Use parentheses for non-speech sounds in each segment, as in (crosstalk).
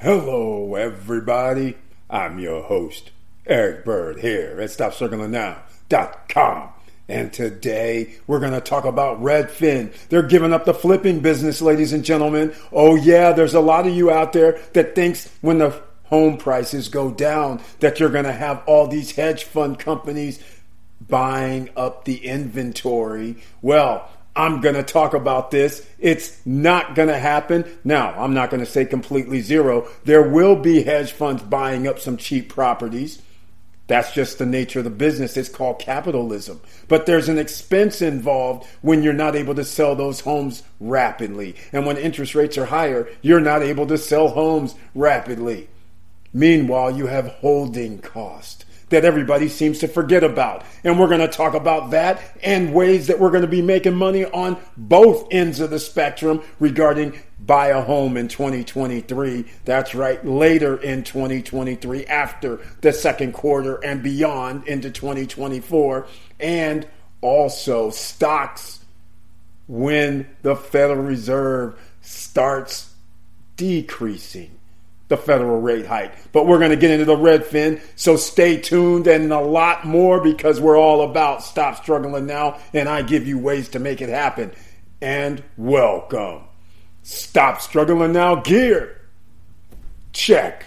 Hello, everybody. I'm your host, Eric Bird, here at StopStrugglingNow.com. And today we're going to talk about Redfin. They're giving up the flipping business, ladies and gentlemen. Oh yeah, there's a lot of you out there that thinks when the home prices go down that you're going to have all these hedge fund companies buying up the inventory. Well, I'm going to talk about this. It's not going to happen. Now, I'm not going to say completely zero. There will be hedge funds buying up some cheap properties. That's just the nature of the business. It's called capitalism. But there's an expense involved when you're not able to sell those homes rapidly. And when interest rates are higher, you're not able to sell homes rapidly. Meanwhile, you have holding cost that everybody seems to forget about. And we're going to talk about that and ways that we're going to be making money on both ends of the spectrum regarding buy a home in 2023. That's right, later in 2023, after the second quarter and beyond into 2024. And also stocks when the Federal Reserve starts decreasing the federal rate hike. But we're going to get into the Redfin, so stay tuned and a lot more because we're all about stop struggling now, and I give you ways to make it happen. And welcome. Stop struggling now gear. Check.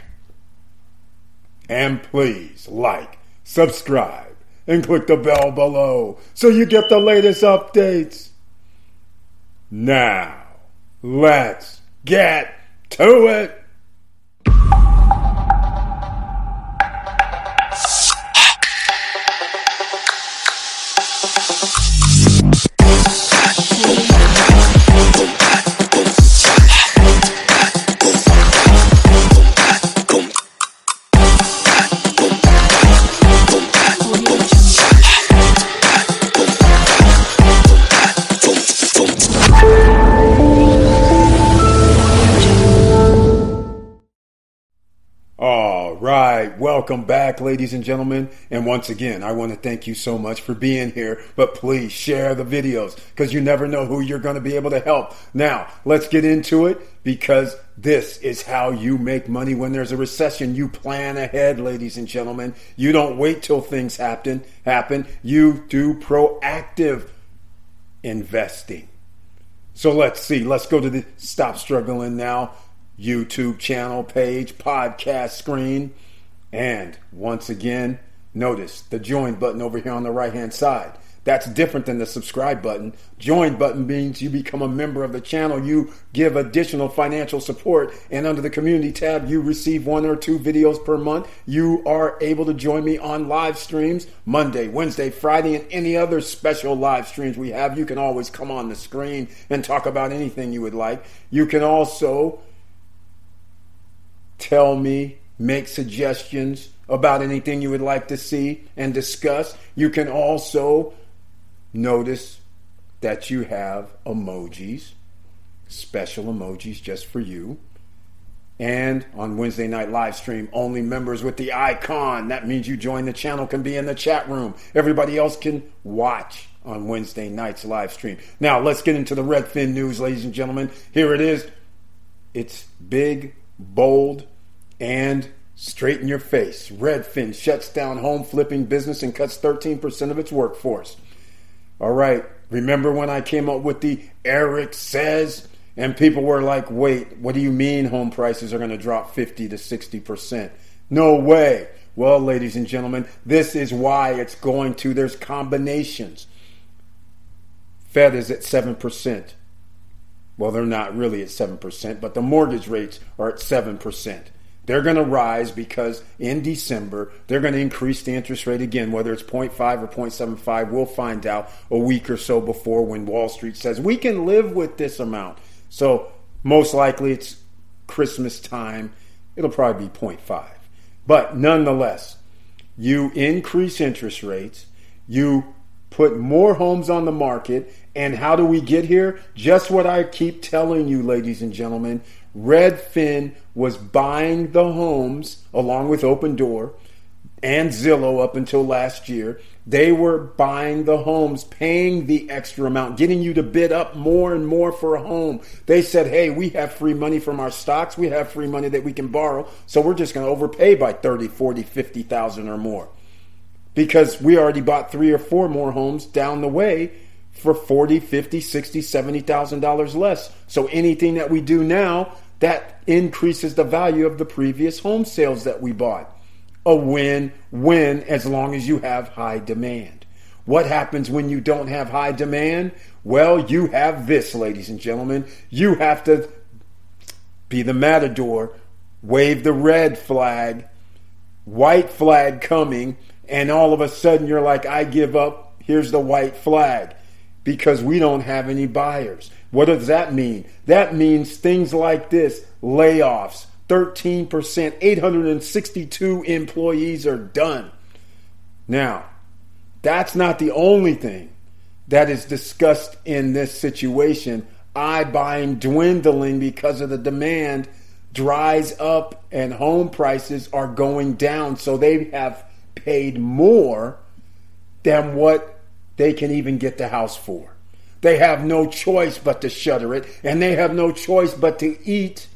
And please like, subscribe, and click the bell below so you get the latest updates. Now, let's get to it. Welcome back, ladies and gentlemen. And once again, I want to thank you so much for being here. But please share the videos because you never know who you're going to be able to help. Now, let's get into it because this is how you make money when there's a recession. You plan ahead, ladies and gentlemen. You don't wait till things happen. Happen. You do proactive investing. So let's see. Let's go to the Stop Struggling Now YouTube channel page, podcast screen. And once again, notice the join button over here on the right hand side. That's different than the subscribe button. Join button means you become a member of the channel. You give additional financial support. And under the community tab, you receive one or two videos per month. You are able to join me on live streams Monday, Wednesday, Friday, and any other special live streams we have. You can always come on the screen and talk about anything you would like. You can also tell me make suggestions about anything you would like to see and discuss. You can also notice that you have emojis, special emojis just for you. And on Wednesday night live stream, only members with the icon. That means you join the channel can be in the chat room. Everybody else can watch on Wednesday night's live stream. Now, let's get into the Redfin news, ladies and gentlemen. Here it is. It's big, bold, and straight in your face. Redfin shuts down home flipping business and cuts 13% of its workforce. All right, remember when I came up with the Eric says? And people were like, wait, what do you mean home prices are going to drop 50 to 60%? No way. Well, ladies and gentlemen, this is why it's going to. There's combinations. Fed is at 7%. Well, they're not really at 7%, but the mortgage rates are at 7%. They're going to rise because in December, they're going to increase the interest rate again, whether it's 0.5 or 0.75. We'll find out a week or so before when Wall Street says we can live with this amount. So, most likely it's Christmas time. It'll probably be 0.5. But nonetheless, you increase interest rates, you put more homes on the market, and how do we get here? Just what I keep telling you, ladies and gentlemen. Redfin was buying the homes along with Opendoor and Zillow up until last year. They were buying the homes, paying the extra amount, getting you to bid up more and more for a home. They said, hey, we have free money from our stocks. We have free money that we can borrow. So we're just going to overpay by 30, 40, 50,000 or more. Because we already bought three or four more homes down the way for 40, 50, 60, 70,000 dollars less. So anything that we do now, that increases the value of the previous home sales that we bought a win win as long as you have high demand. What happens when you don't have high demand? Well, you have this, ladies and gentlemen. You have to be the matador, wave the red flag, white flag coming, and all of a sudden you're like, I give up. Here's the white flag because we don't have any buyers. What does that mean? That means things like this layoffs, 13%, 862 employees are done. Now, that's not the only thing that is discussed in this situation. iBuying dwindling because of the demand dries up and home prices are going down. So they have paid more than what they can even get the house for. They have no choice but to shutter it, and they have no choice but to eat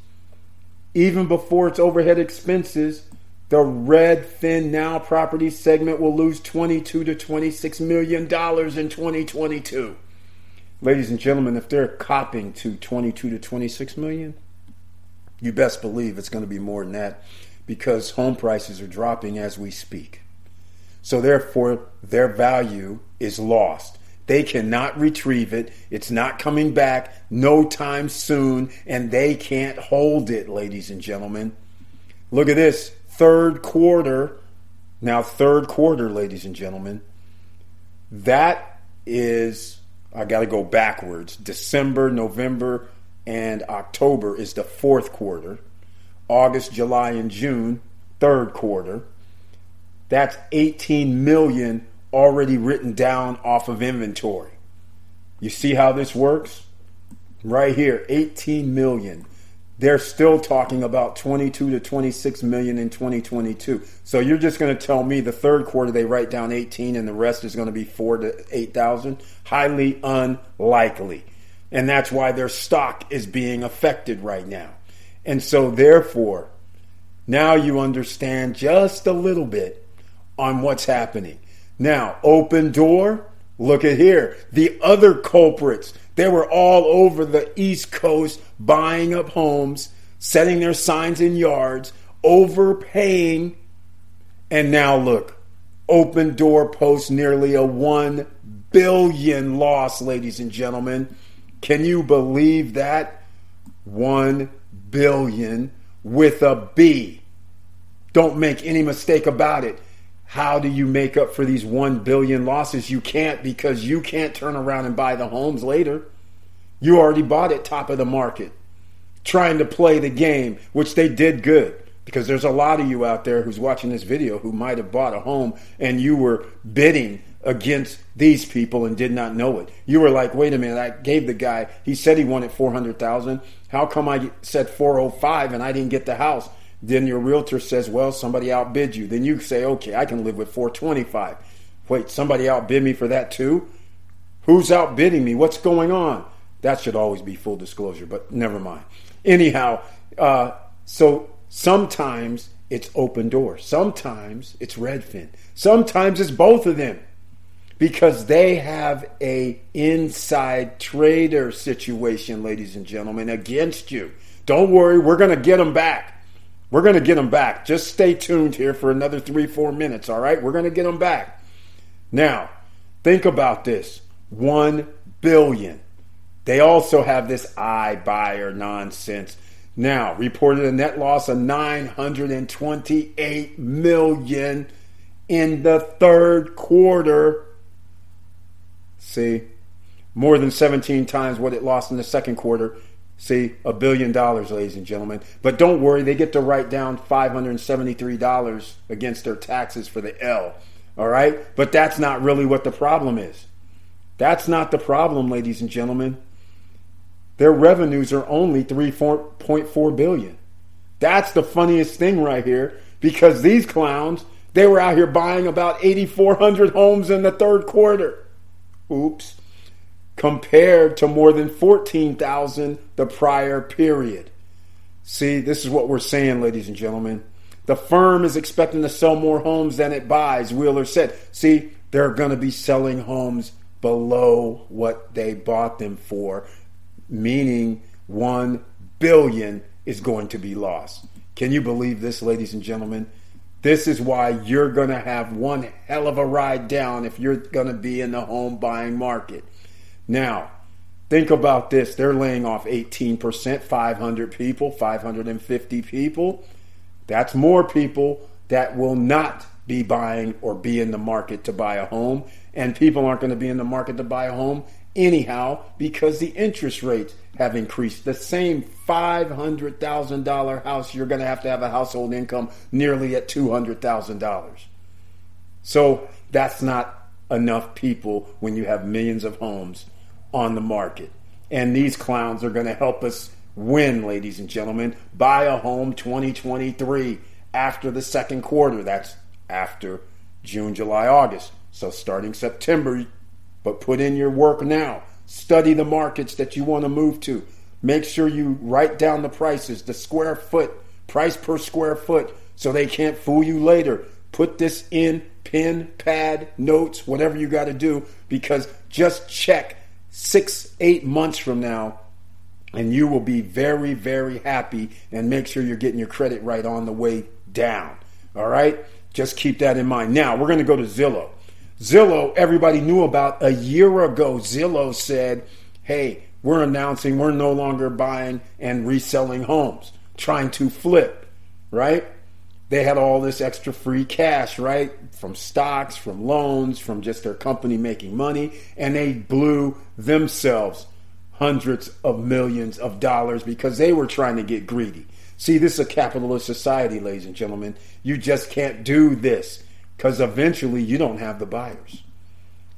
even before its overhead expenses, the Redfin Now property segment will lose 22 to 26 million dollars in 2022. Ladies and gentlemen, if they're copping to 22 to 26 million, you best believe it's going to be more than that because home prices are dropping as we speak. So therefore, their value is lost. They cannot retrieve it. It's not coming back no time soon, and they can't hold it, ladies and gentlemen. Look at this third quarter. Now, third quarter, ladies and gentlemen. That is, I got to go backwards. December, November, and October is the fourth quarter. August, July, and June, third quarter. That's 18 million already written down off of inventory. You see how this works? Right here, 18 million. They're still talking about 22 to 26 million in 2022. So you're just going to tell me the third quarter they write down 18 and the rest is going to be 4 to 8,000? Highly unlikely. And that's why their stock is being affected right now. And so therefore, now you understand just a little bit on what's happening. Now, Opendoor, look at here. The other culprits, they were all over the East Coast buying up homes, setting their signs in yards, overpaying. And now look, Opendoor posts nearly a 1 billion loss, ladies and gentlemen. Can you believe that? 1 billion with a B. Don't make any mistake about it. How do you make up for these 1 billion losses? You can't because you can't turn around and buy the homes later. You already bought it top of the market, trying to play the game, which they did good because there's a lot of you out there who's watching this video who might have bought a home and you were bidding against these people and did not know it. You were like, "Wait a minute, I gave the guy, he said he wanted 400,000. How come I said 405 and I didn't get the house?" Then your realtor says, well, somebody outbid you. Then you say, okay, I can live with 425. Wait, somebody outbid me for that too? Who's outbidding me? What's going on? That should always be full disclosure, but never mind. Anyhow, uh, so sometimes it's Opendoor. Sometimes it's Redfin. Sometimes it's both of them because they have a inside trader situation, ladies and gentlemen, against you. Don't worry, we're going to get them back. We're going to get them back. Just stay tuned here for another three, four minutes, all right? We're going to get them back. Now, think about this one billion. They also have this iBuyer nonsense. Now, reported a net loss of 928 million in the third quarter. See, more than 17 times what it lost in the second quarter. See, a billion dollars, ladies and gentlemen. But don't worry, they get to write down $573 against their taxes for the L. All right? But that's not really what the problem is. That's not the problem, ladies and gentlemen. Their revenues are only 3.4 billion. That's the funniest thing right here because these clowns, They were out here buying about 8,400 homes in the third quarter. Oops. Compared to more than 14,000 the prior period. See, this is what we're saying, ladies and gentlemen. The firm is expecting to sell more homes than it buys, Wheeler said. See, they're going to be selling homes below what they bought them for, meaning 1 billion is going to be lost. Can you believe this, ladies and gentlemen? This is why you're going to have one hell of a ride down if you're going to be in the home buying market. Now, think about this. They're laying off 18%, 500 people, 550 people. That's more people that will not be buying or be in the market to buy a home. And people aren't going to be in the market to buy a home anyhow because the interest rates have increased. The same $500,000 house, you're going to have to have a household income nearly at $200,000. So that's not enough people when you have millions of homes on the market. And these clowns are going to help us win, ladies and gentlemen. Buy a home 2023 after the second quarter. That's after June, July, August. So starting September, but put in your work now. Study the markets that you want to move to. Make sure you write down the prices, the square foot, price per square foot, so they can't fool you later. Put this in pen, pad, notes, whatever you got to do, because just check six, eight months from now, and you will be very, very happy and make sure you're getting your credit right on the way down. All right? Just keep that in mind. Now, we're going to go to Zillow. Zillow, everybody knew about a year ago. Zillow said, hey, we're announcing we're no longer buying and reselling homes, trying to flip, right? They had all this extra free cash, right? From stocks, from loans, from just their company making money, and they blew themselves hundreds of millions of dollars because they were trying to get greedy. See, this is a capitalist society, ladies and gentlemen. You just can't do this because eventually you don't have the buyers.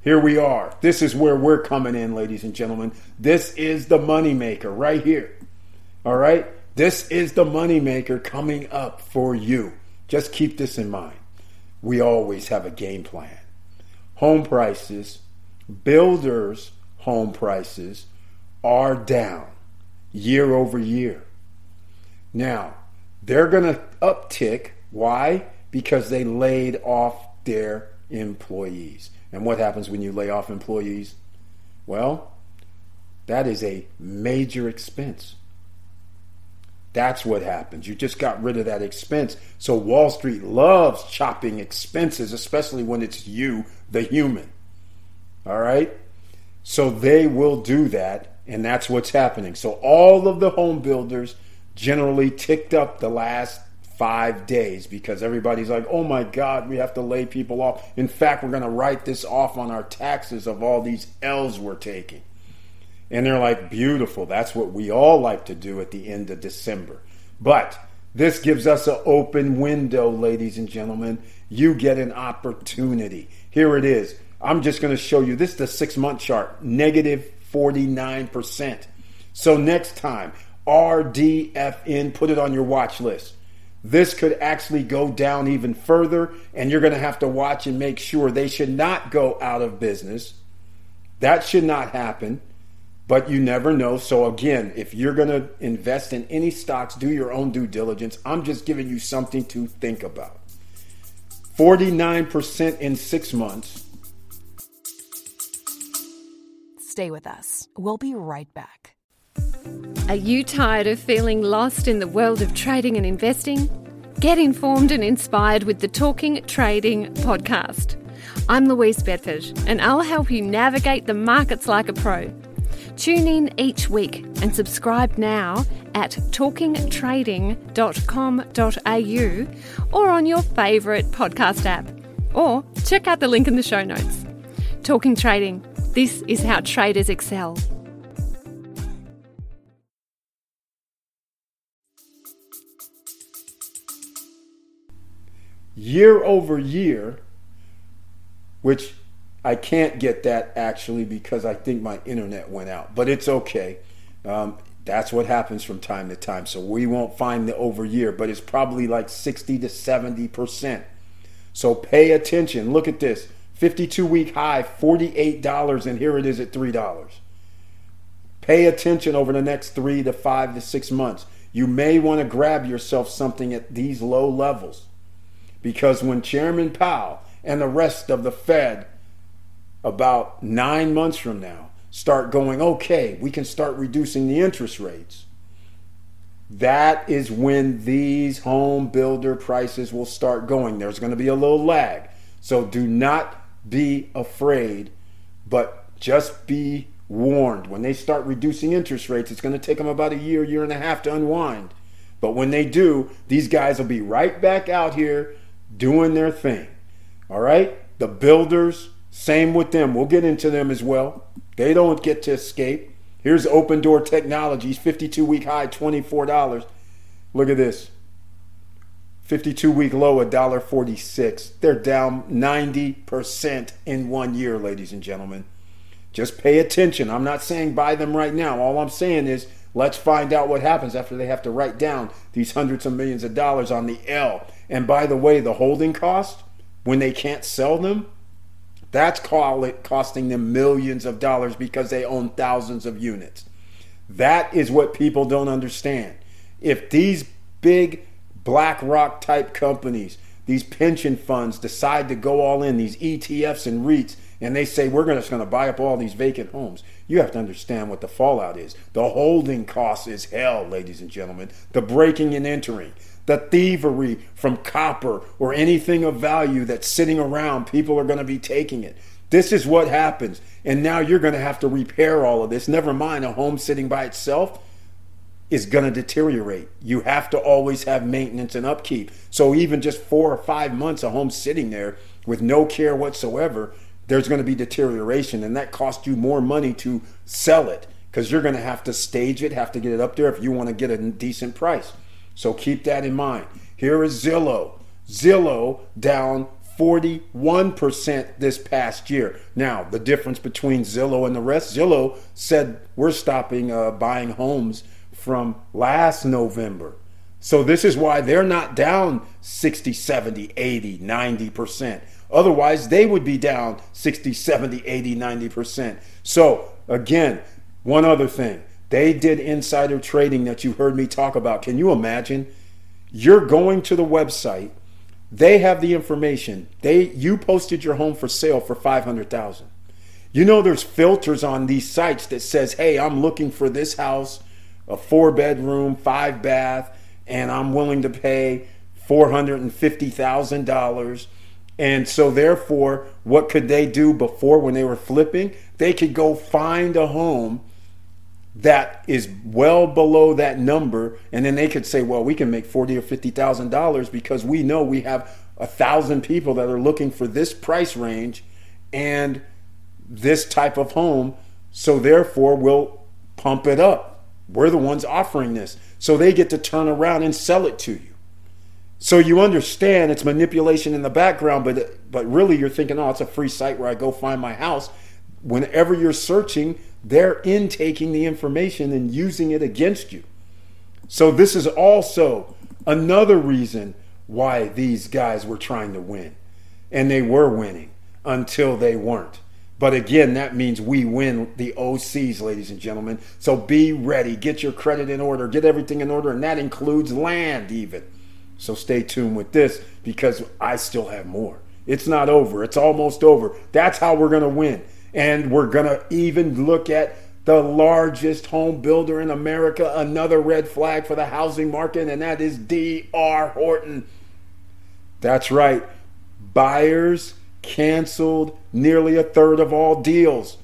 Here we are. This is where we're coming in, ladies and gentlemen. This is the moneymaker right here. All right? This is the moneymaker coming up for you. Just keep this in mind. We always have a game plan. Home prices, builders' home prices are down year over year. Now, they're going to uptick. Why? because they laid off their employees. And what happens when you lay off employees? Well, that is a major expense. That's what happens. You just got rid of that expense. So Wall Street loves chopping expenses, especially when it's you, the human. All right? So they will do that, and that's what's happening. So all of the home builders generally ticked up the last five days because everybody's like, oh my God, we have to lay people off. In fact, we're going to write this off on our taxes of all these L's we're taking. And they're like, beautiful. That's what we all like to do at the end of December. But this gives us an open window, ladies and gentlemen. You get an opportunity. Here it is. I'm just going to show you this is the six month chart, negative 49%. So next time, RDFN, put it on your watch list this could actually go down even further, and you're going to have to watch and make sure they should not go out of business. That should not happen, but you never know. So, again, if you're going to invest in any stocks, do your own due diligence. I'm just giving you something to think about. 49% in six months. Stay with us. We'll be right back. Are you tired of feeling lost in the world of trading and investing? Get informed and inspired with the Talking Trading podcast. I'm Louise Bedford, and I'll help you navigate the markets like a pro. Tune in each week and subscribe now at talkingtrading.com.au or on your favourite podcast app. Or check out the link in the show notes. Talking Trading. This is how traders excel. year over year, which I can't get that actually because I think my internet went out, but it's okay. Um, that's what happens from time to time. So we won't find the over year, but it's probably like 60 to 70 percent. So pay attention. Look at this 52 week high, $48, and here it is at $3. Pay attention over the next three to five to six months. You may want to grab yourself something at these low levels because when Chairman Powell and the rest of the Fed, about nine months from now, start going, okay, we can start reducing the interest rates, that is when these home builder prices will start going. There's going to be a little lag. So do not be afraid, but just be warned. When they start reducing interest rates, it's going to take them about a year, year and a half to unwind. But when they do, these guys will be right back out here doing their thing. All right? The builders, same with them. We'll get into them as well. They don't get to escape. Here's Opendoor Technologies, 52 week high, $24. Look at this. 52 week low, $1.46. They're down 90% in one year, ladies and gentlemen. Just pay attention. I'm not saying buy them right now. All I'm saying is let's find out what happens after they have to write down these hundreds of millions of dollars on the L. And by the way, the holding cost, when they can't sell them, that's costing them millions of dollars because they own thousands of units. That is what people don't understand. If these big BlackRock type companies, these pension funds decide to go all in, these ETFs and REITs, and they say we're just going to buy up all these vacant homes, you have to understand what the fallout is. The holding cost is hell, ladies and gentlemen. The breaking and entering, the thievery from copper or anything of value that's sitting around, people are going to be taking it. This is what happens. And now you're going to have to repair all of this. Never mind, a home sitting by itself is going to deteriorate. You have to always have maintenance and upkeep. So even just four or five months, a home sitting there with no care whatsoever, there's going to be deterioration. And that costs you more money to sell it because you're going to have to stage it, have to get it up there if you want to get a decent price. So keep that in mind. Here is Zillow. Zillow down 41% this past year. Now, the difference between Zillow and the rest, Zillow said we're stopping uh, buying homes from last November. So this is why they're not down 60, 70, 80, 90%. Otherwise, they would be down 60, 70, 80, 90%. So, again, one other thing. They did insider trading that you heard me talk about. Can you imagine? You're going to the website. They have the information. They you posted your home for sale for 500,000. You know there's filters on these sites that says, "Hey, I'm looking for this house, a 4 bedroom, 5 bath, and I'm willing to pay $450,000." And so therefore, what could they do before when they were flipping? They could go find a home that is well below that number, and then they could say, "Well, we can make forty or fifty thousand dollars because we know we have a thousand people that are looking for this price range and this type of home, so therefore we'll pump it up. We're the ones offering this, so they get to turn around and sell it to you." So you understand it's manipulation in the background, but but really you're thinking, "Oh, it's a free site where I go find my house." Whenever you're searching they're intaking the information and using it against you. So, this is also another reason why these guys were trying to win. And they were winning until they weren't. But again, that means we win the OCs, ladies and gentlemen. So be ready. Get your credit in order. Get everything in order. And that includes land, even. So stay tuned with this because I still have more. It's not over. It's almost over. That's how we're going to win. And we're going to even look at the largest home builder in America, another red flag for the housing market, and that is D.R. Horton. That's right. Buyers canceled nearly a third of all deals.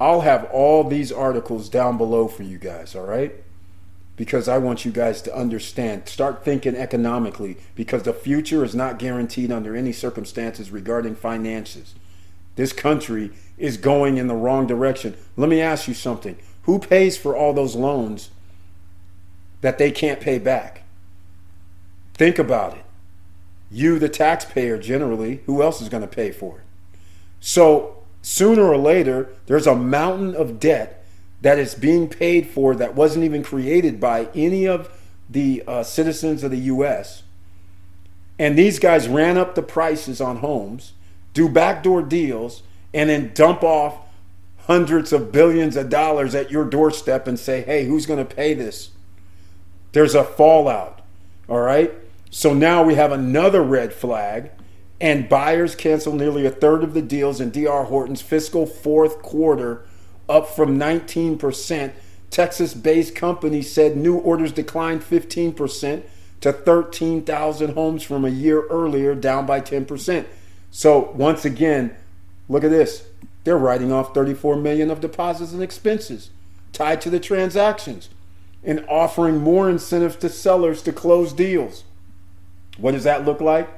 I'll have all these articles down below for you guys, all right? Because I want you guys to understand. Start thinking economically because the future is not guaranteed under any circumstances regarding finances. This country is going in the wrong direction. Let me ask you something. Who pays for all those loans that they can't pay back? Think about it. You, the taxpayer, generally, who else is going to pay for it? So, sooner or later, there's a mountain of debt that is being paid for that wasn't even created by any of the uh, citizens of the U.S. And these guys ran up the prices on homes, do backdoor deals, and then dump off hundreds of billions of dollars at your doorstep and say, hey, who's going to pay this? There's a fallout. All right. So now we have another red flag, and buyers cancel nearly a third of the deals in DR Horton's fiscal fourth quarter, up from 19%. Texas based company said new orders declined 15% to 13,000 homes from a year earlier, down by 10%. So once again, look at this. They're writing off 34 million of deposits and expenses tied to the transactions and offering more incentives to sellers to close deals. What does that look like?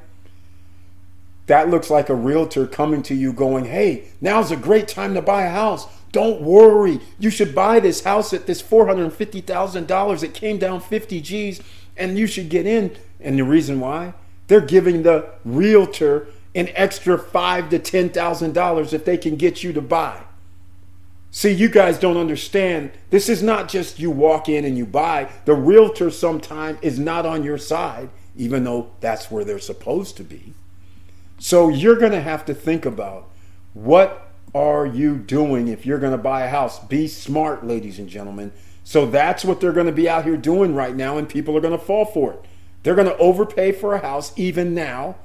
That looks like a realtor coming to you going, "Hey, now's a great time to buy a house. Don't worry. You should buy this house at this $450,000. It came down 50 G's and you should get in. And the reason why? They're giving the realtor an extra five to ten thousand dollars if they can get you to buy. See, you guys don't understand. This is not just you walk in and you buy. The realtor sometimes is not on your side, even though that's where they're supposed to be. So you're going to have to think about what are you doing if you're going to buy a house? Be smart, ladies and gentlemen. So that's what they're going to be out here doing right now, and people are going to fall for it. They're going to overpay for a house even now,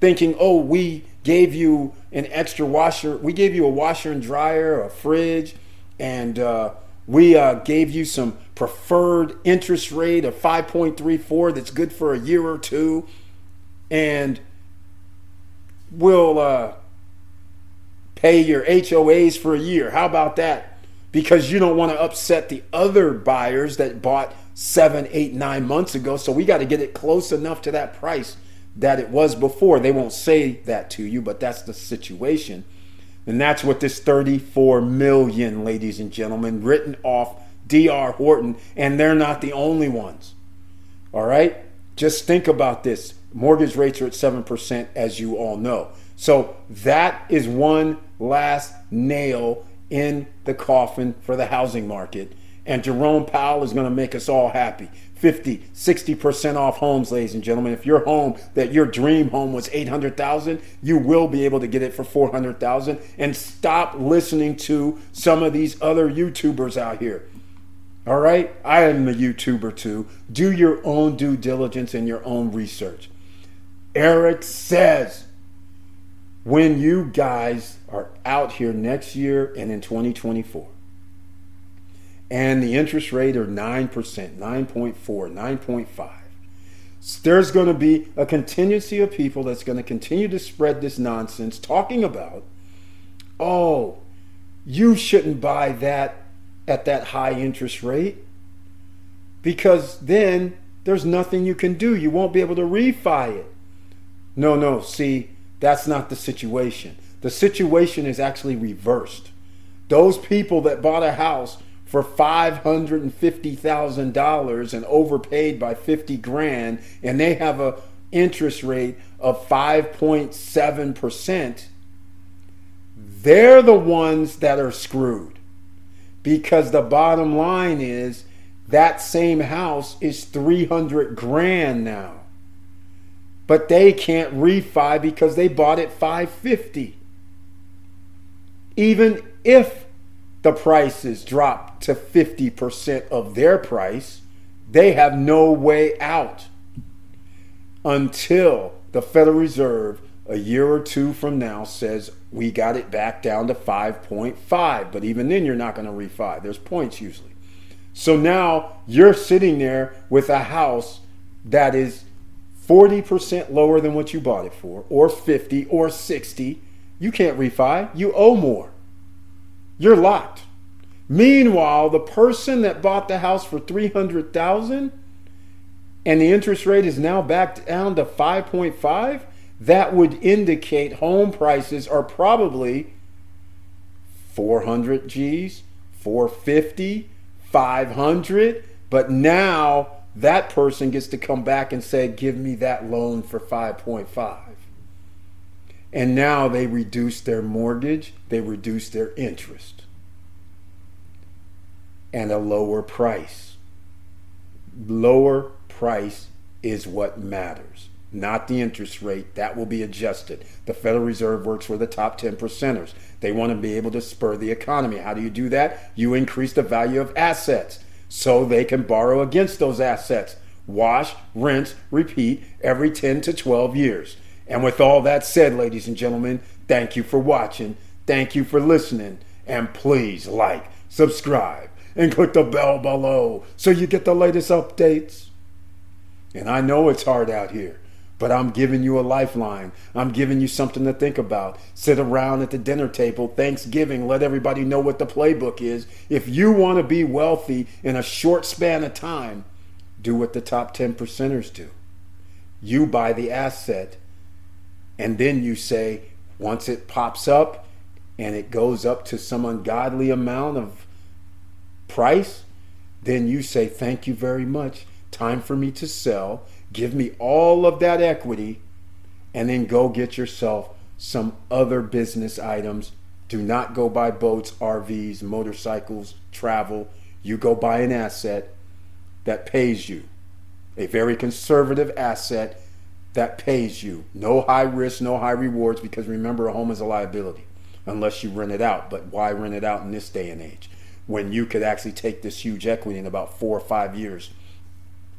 thinking, oh, we gave you an extra washer. We gave you a washer and dryer, a fridge, and uh, we uh, gave you some preferred interest rate of 5.34 that's good for a year or two. And we'll uh, pay your HOAs for a year. How about that? because you don't want to upset the other buyers that bought seven, eight, nine months ago. So we got to get it close enough to that price that it was before. They won't say that to you, but that's the situation. And that's what this 34 million, ladies and gentlemen, written off DR Horton, and they're not the only ones. All right? Just think about this. Mortgage rates are at 7%, as you all know. So that is one last nail in the coffin for the housing market. And Jerome Powell is going to make us all happy. 50, 60% off homes, ladies and gentlemen. If your home, that your dream home was 800,000, you will be able to get it for 400,000 and stop listening to some of these other YouTubers out here. All right? I am a YouTuber too. Do your own due diligence and your own research. Eric says when you guys are out here next year and in 2024 and the interest rate are 9%, 9.4, 9.5, there's going to be a contingency of people that's going to continue to spread this nonsense talking about, oh, you shouldn't buy that at that high interest rate because then there's nothing you can do. You won't be able to refi it. No, no, see, that's not the situation. The situation is actually reversed. Those people that bought a house for $550,000 and overpaid by 50 grand and they have a interest rate of 5.7%, they're the ones that are screwed. Because the bottom line is that same house is 300 grand now. But they can't refi because they bought it 550 even if the prices drop to 50% of their price they have no way out until the federal reserve a year or two from now says we got it back down to 5.5 but even then you're not going to refi there's points usually so now you're sitting there with a house that is 40% lower than what you bought it for, or 50 or 60, you can't refi. You owe more. You're locked. Meanwhile, the person that bought the house for 300,000 and the interest rate is now back down to 5.5, that would indicate home prices are probably 400 G's, 450, 500, but now that person gets to come back and say, Give me that loan for 5.5. And now they reduce their mortgage, they reduce their interest, and a lower price. Lower price is what matters, not the interest rate. That will be adjusted. The Federal Reserve works for the top 10 percenters. They want to be able to spur the economy. How do you do that? You increase the value of assets so they can borrow against those assets. Wash, rinse, repeat every 10 to 12 years. And with all that said, ladies and gentlemen, thank you for watching. Thank you for listening. And please like, subscribe, and click the bell below so you get the latest updates. And I know it's hard out here, but I'm giving you a lifeline. I'm giving you something to think about. Sit around at the dinner table, Thanksgiving, let everybody know what the playbook is. If you want to be wealthy in a short span of time, do what the top 10 percenters do. You buy the asset, and then you say, once it pops up and it goes up to some ungodly amount of price, then you say, Thank you very much. Time for me to sell. Give me all of that equity and then go get yourself some other business items. Do not go buy boats, RVs, motorcycles, travel. You go buy an asset that pays you, a very conservative asset that pays you. No high risk, no high rewards, because remember, a home is a liability unless you rent it out. But why rent it out in this day and age when you could actually take this huge equity in about four or five years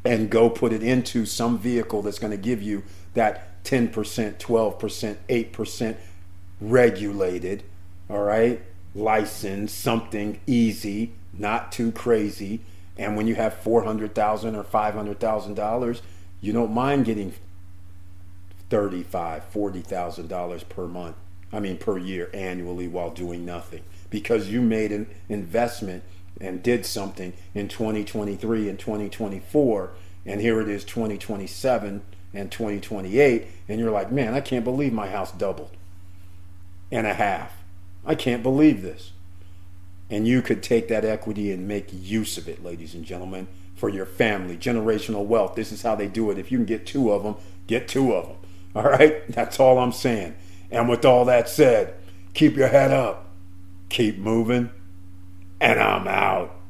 and go put it into some vehicle that's going to give you that 10%, 12%, 8% regulated, all right, license, something easy, not too crazy. And when you have 400,000 or $500,000, you don't mind getting $35,000, $40,000 per month. I mean, per year annually while doing nothing because you made an investment and did something in 2023 and 2024 and here it is 2027 and 2028 and you're like man i can't believe my house doubled and a half. I can't believe this. And you could take that equity and make use of it ladies and gentlemen for your family. Generational wealth this is how they do it. If you can get two of them get two of them (laughs) all right? That's all i'm saying. And with all that said keep your head up. Keep moving and I'm out.